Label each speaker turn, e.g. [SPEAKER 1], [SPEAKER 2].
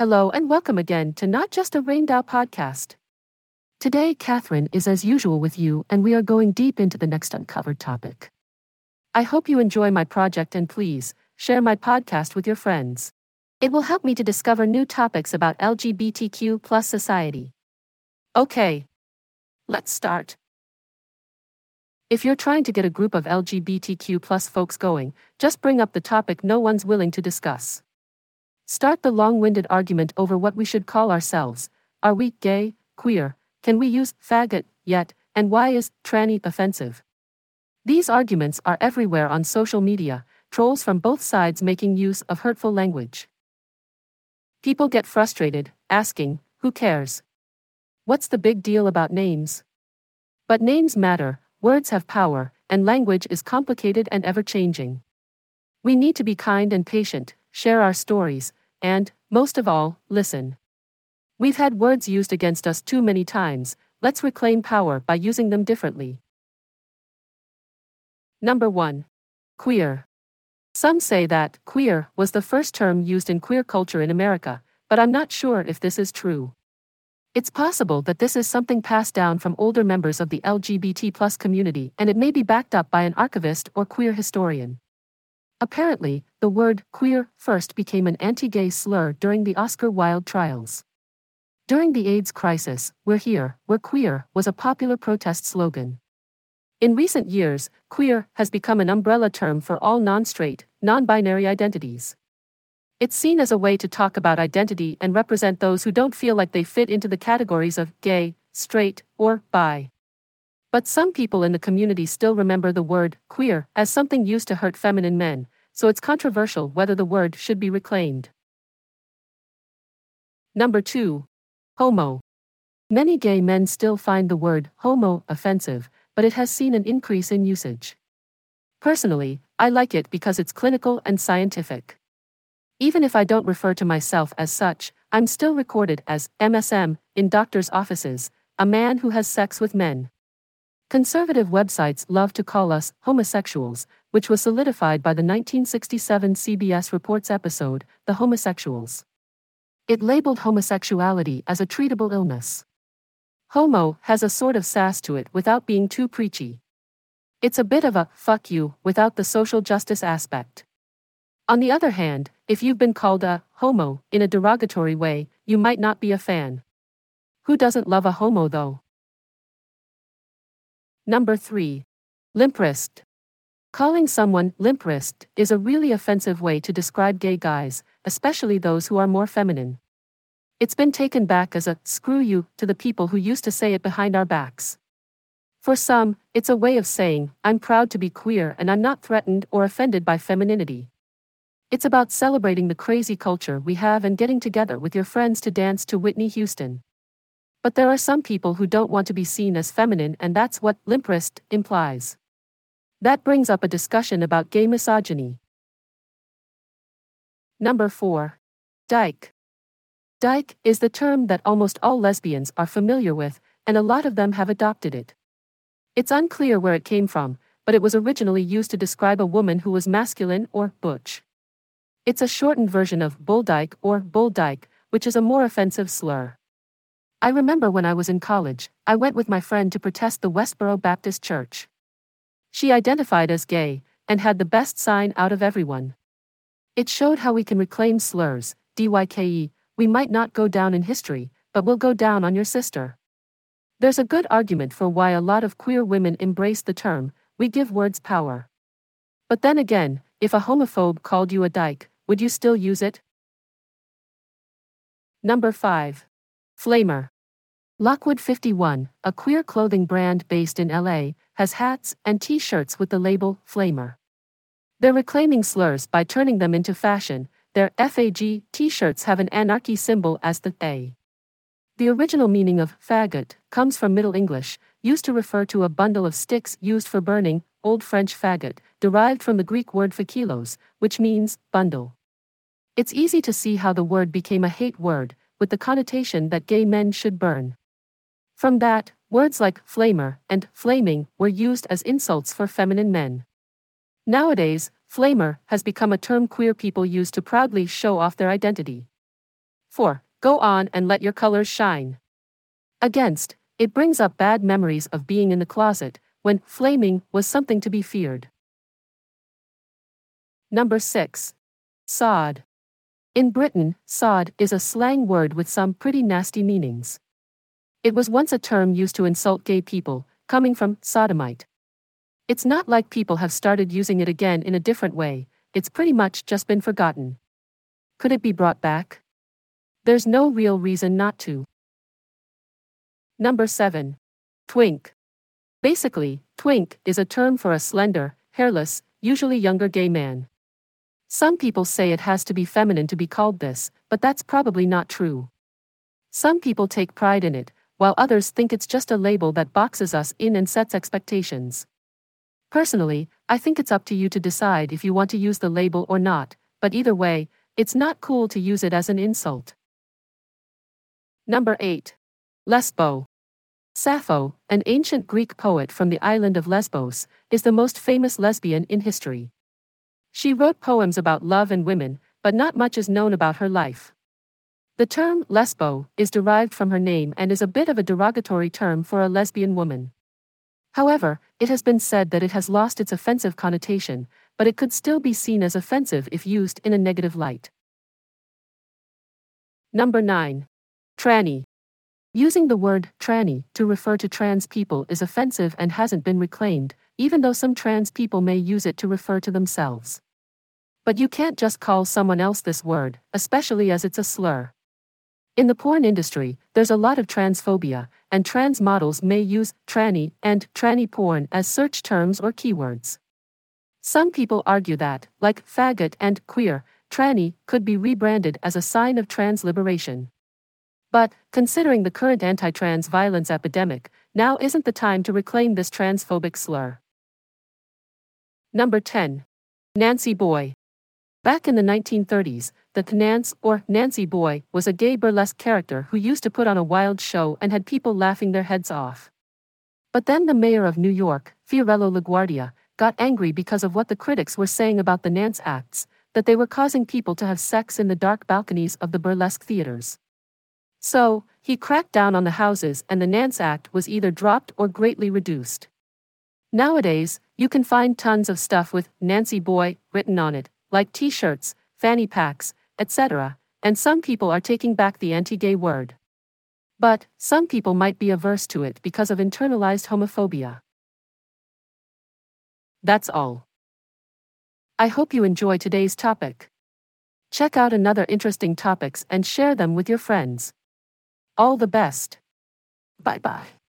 [SPEAKER 1] Hello and welcome again to Not Just a Rainbow podcast. Today, Catherine is as usual with you, and we are going deep into the next uncovered topic. I hope you enjoy my project and please share my podcast with your friends. It will help me to discover new topics about LGBTQ plus society. Okay, let's start. If you're trying to get a group of LGBTQ plus folks going, just bring up the topic no one's willing to discuss. Start the long winded argument over what we should call ourselves. Are we gay, queer, can we use faggot yet, and why is tranny offensive? These arguments are everywhere on social media, trolls from both sides making use of hurtful language. People get frustrated, asking, Who cares? What's the big deal about names? But names matter, words have power, and language is complicated and ever changing. We need to be kind and patient, share our stories, and, most of all, listen. We've had words used against us too many times, let's reclaim power by using them differently. Number 1. Queer. Some say that queer was the first term used in queer culture in America, but I'm not sure if this is true. It's possible that this is something passed down from older members of the LGBT community and it may be backed up by an archivist or queer historian. Apparently, the word queer first became an anti gay slur during the Oscar Wilde trials. During the AIDS crisis, We're Here, We're Queer was a popular protest slogan. In recent years, queer has become an umbrella term for all non straight, non binary identities. It's seen as a way to talk about identity and represent those who don't feel like they fit into the categories of gay, straight, or bi. But some people in the community still remember the word queer as something used to hurt feminine men, so it's controversial whether the word should be reclaimed. Number 2. Homo. Many gay men still find the word homo offensive, but it has seen an increase in usage. Personally, I like it because it's clinical and scientific. Even if I don't refer to myself as such, I'm still recorded as MSM in doctors' offices, a man who has sex with men. Conservative websites love to call us homosexuals, which was solidified by the 1967 CBS Reports episode, The Homosexuals. It labeled homosexuality as a treatable illness. Homo has a sort of sass to it without being too preachy. It's a bit of a fuck you without the social justice aspect. On the other hand, if you've been called a homo in a derogatory way, you might not be a fan. Who doesn't love a homo though? Number 3. Limp wrist. Calling someone limp wrist is a really offensive way to describe gay guys, especially those who are more feminine. It's been taken back as a screw you to the people who used to say it behind our backs. For some, it's a way of saying, I'm proud to be queer and I'm not threatened or offended by femininity. It's about celebrating the crazy culture we have and getting together with your friends to dance to Whitney Houston. But there are some people who don't want to be seen as feminine, and that's what limp wrist implies. That brings up a discussion about gay misogyny. Number 4. Dyke. Dyke is the term that almost all lesbians are familiar with, and a lot of them have adopted it. It's unclear where it came from, but it was originally used to describe a woman who was masculine or butch. It's a shortened version of bulldyke or bull dyke, which is a more offensive slur. I remember when I was in college, I went with my friend to protest the Westboro Baptist Church. She identified as gay and had the best sign out of everyone. It showed how we can reclaim slurs, DYKE, we might not go down in history, but we'll go down on your sister. There's a good argument for why a lot of queer women embrace the term, we give words power. But then again, if a homophobe called you a dyke, would you still use it? Number 5. Flamer. Lockwood 51, a queer clothing brand based in LA, has hats and t shirts with the label Flamer. They're reclaiming slurs by turning them into fashion. Their FAG t shirts have an anarchy symbol as the A. The original meaning of faggot comes from Middle English, used to refer to a bundle of sticks used for burning, Old French faggot, derived from the Greek word fakilos, which means bundle. It's easy to see how the word became a hate word, with the connotation that gay men should burn. From that, words like flamer and flaming were used as insults for feminine men. Nowadays, flamer has become a term queer people use to proudly show off their identity. 4. Go on and let your colors shine. Against, it brings up bad memories of being in the closet, when flaming was something to be feared. Number 6. Sod. In Britain, sod is a slang word with some pretty nasty meanings. It was once a term used to insult gay people, coming from sodomite. It's not like people have started using it again in a different way, it's pretty much just been forgotten. Could it be brought back? There's no real reason not to. Number 7. Twink. Basically, twink is a term for a slender, hairless, usually younger gay man. Some people say it has to be feminine to be called this, but that's probably not true. Some people take pride in it, while others think it's just a label that boxes us in and sets expectations. Personally, I think it's up to you to decide if you want to use the label or not, but either way, it's not cool to use it as an insult. Number 8. Lesbo. Sappho, an ancient Greek poet from the island of Lesbos, is the most famous lesbian in history. She wrote poems about love and women, but not much is known about her life. The term lesbo is derived from her name and is a bit of a derogatory term for a lesbian woman. However, it has been said that it has lost its offensive connotation, but it could still be seen as offensive if used in a negative light. Number 9. Tranny. Using the word tranny to refer to trans people is offensive and hasn't been reclaimed, even though some trans people may use it to refer to themselves. But you can't just call someone else this word, especially as it's a slur. In the porn industry, there's a lot of transphobia, and trans models may use tranny and tranny porn as search terms or keywords. Some people argue that, like faggot and queer, tranny could be rebranded as a sign of trans liberation. But, considering the current anti trans violence epidemic, now isn't the time to reclaim this transphobic slur. Number 10. Nancy Boy. Back in the 1930s, the Nance or Nancy Boy was a gay burlesque character who used to put on a wild show and had people laughing their heads off. But then the mayor of New York, Fiorello LaGuardia, got angry because of what the critics were saying about the Nance acts, that they were causing people to have sex in the dark balconies of the burlesque theaters. So, he cracked down on the houses and the Nance Act was either dropped or greatly reduced. Nowadays, you can find tons of stuff with Nancy Boy written on it, like t shirts, fanny packs, etc., and some people are taking back the anti gay word. But, some people might be averse to it because of internalized homophobia. That's all. I hope you enjoy today's topic. Check out another interesting topics and share them with your friends. All the best. Bye bye.